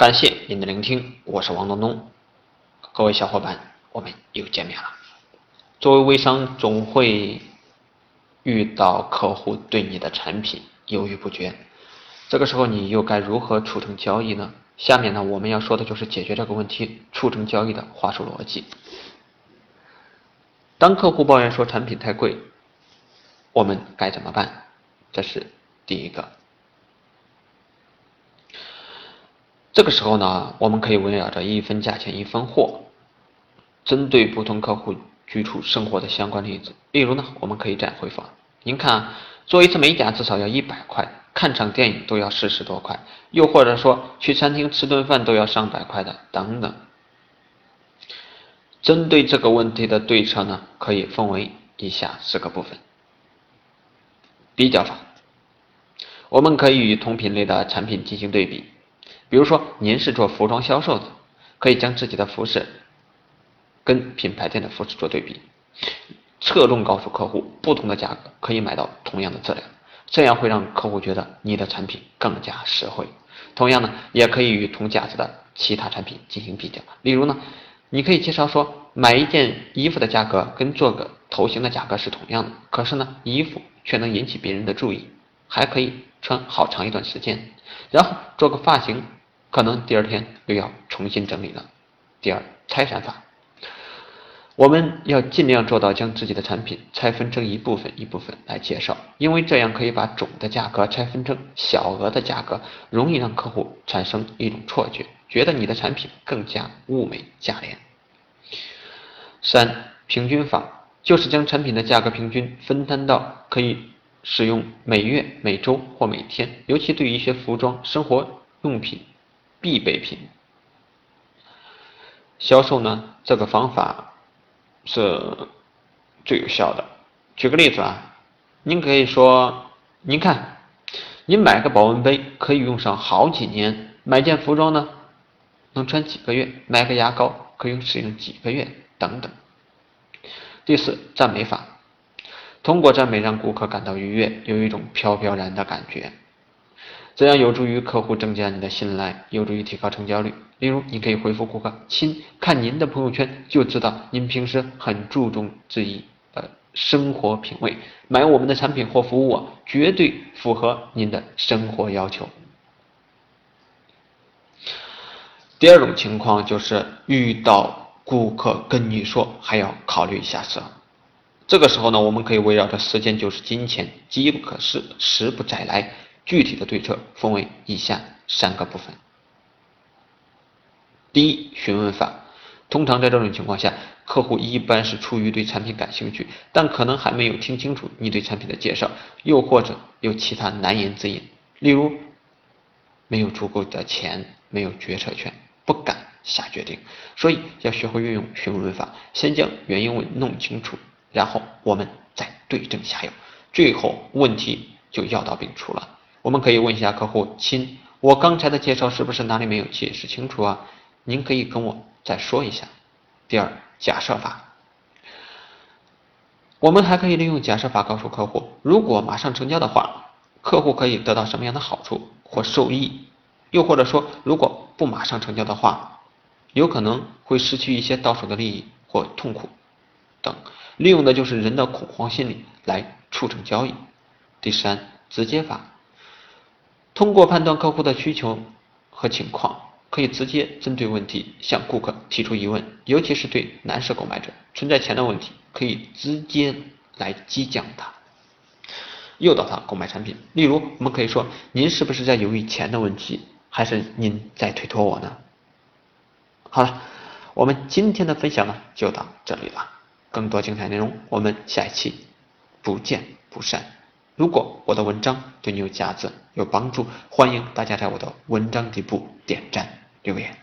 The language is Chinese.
感谢您的聆听，我是王东东。各位小伙伴，我们又见面了。作为微商，总会遇到客户对你的产品犹豫不决，这个时候你又该如何促成交易呢？下面呢，我们要说的就是解决这个问题、促成交易的话术逻辑。当客户抱怨说产品太贵，我们该怎么办？这是第一个。这个时候呢，我们可以围绕着一分价钱一分货，针对不同客户举出生活的相关例子。例如呢，我们可以这样回复：您看，做一次美甲至少要一百块，看场电影都要四十多块，又或者说去餐厅吃顿饭都要上百块的，等等。针对这个问题的对策呢，可以分为以下四个部分：比较法，我们可以与同品类的产品进行对比。比如说，您是做服装销售的，可以将自己的服饰跟品牌店的服饰做对比，侧重告诉客户不同的价格可以买到同样的质量，这样会让客户觉得你的产品更加实惠。同样呢，也可以与同价值的其他产品进行比较。例如呢，你可以介绍说，买一件衣服的价格跟做个头型的价格是同样的，可是呢，衣服却能引起别人的注意，还可以穿好长一段时间。然后做个发型。可能第二天又要重新整理了。第二，拆散法，我们要尽量做到将自己的产品拆分成一部分一部分来介绍，因为这样可以把总的价格拆分成小额的价格，容易让客户产生一种错觉，觉得你的产品更加物美价廉。三，平均法就是将产品的价格平均分摊到可以使用每月、每周或每天，尤其对于一些服装、生活用品。必备品销售呢？这个方法是最有效的。举个例子啊，您可以说：“您看，您买个保温杯可以用上好几年，买件服装呢能穿几个月，买个牙膏可以使用几个月，等等。”第四，赞美法，通过赞美让顾客感到愉悦，有一种飘飘然的感觉。这样有助于客户增加你的信赖，有助于提高成交率。例如，你可以回复顾客：“亲，看您的朋友圈就知道您平时很注重自己的生活品味，买我们的产品或服务啊，绝对符合您的生活要求。”第二种情况就是遇到顾客跟你说还要考虑一下次，这个时候呢，我们可以围绕着“时间就是金钱，机不可失，时不再来”。具体的对策分为以下三个部分。第一，询问法。通常在这种情况下，客户一般是出于对产品感兴趣，但可能还没有听清楚你对产品的介绍，又或者有其他难言之隐，例如没有足够的钱，没有决策权，不敢下决定。所以要学会运用询问法，先将原因问弄清楚，然后我们再对症下药，最后问题就药到病除了。我们可以问一下客户：“亲，我刚才的介绍是不是哪里没有解释清楚啊？您可以跟我再说一下。”第二，假设法，我们还可以利用假设法告诉客户：如果马上成交的话，客户可以得到什么样的好处或受益？又或者说，如果不马上成交的话，有可能会失去一些到手的利益或痛苦等。利用的就是人的恐慌心理来促成交易。第三，直接法。通过判断客户的需求和情况，可以直接针对问题向顾客提出疑问，尤其是对男士购买者存在钱的问题，可以直接来激将他，诱导他购买产品。例如，我们可以说：“您是不是在犹豫钱的问题，还是您在推脱我呢？”好了，我们今天的分享呢就到这里了，更多精彩内容我们下一期不见不散。如果我的文章对你有价值、有帮助，欢迎大家在我的文章底部点赞留言。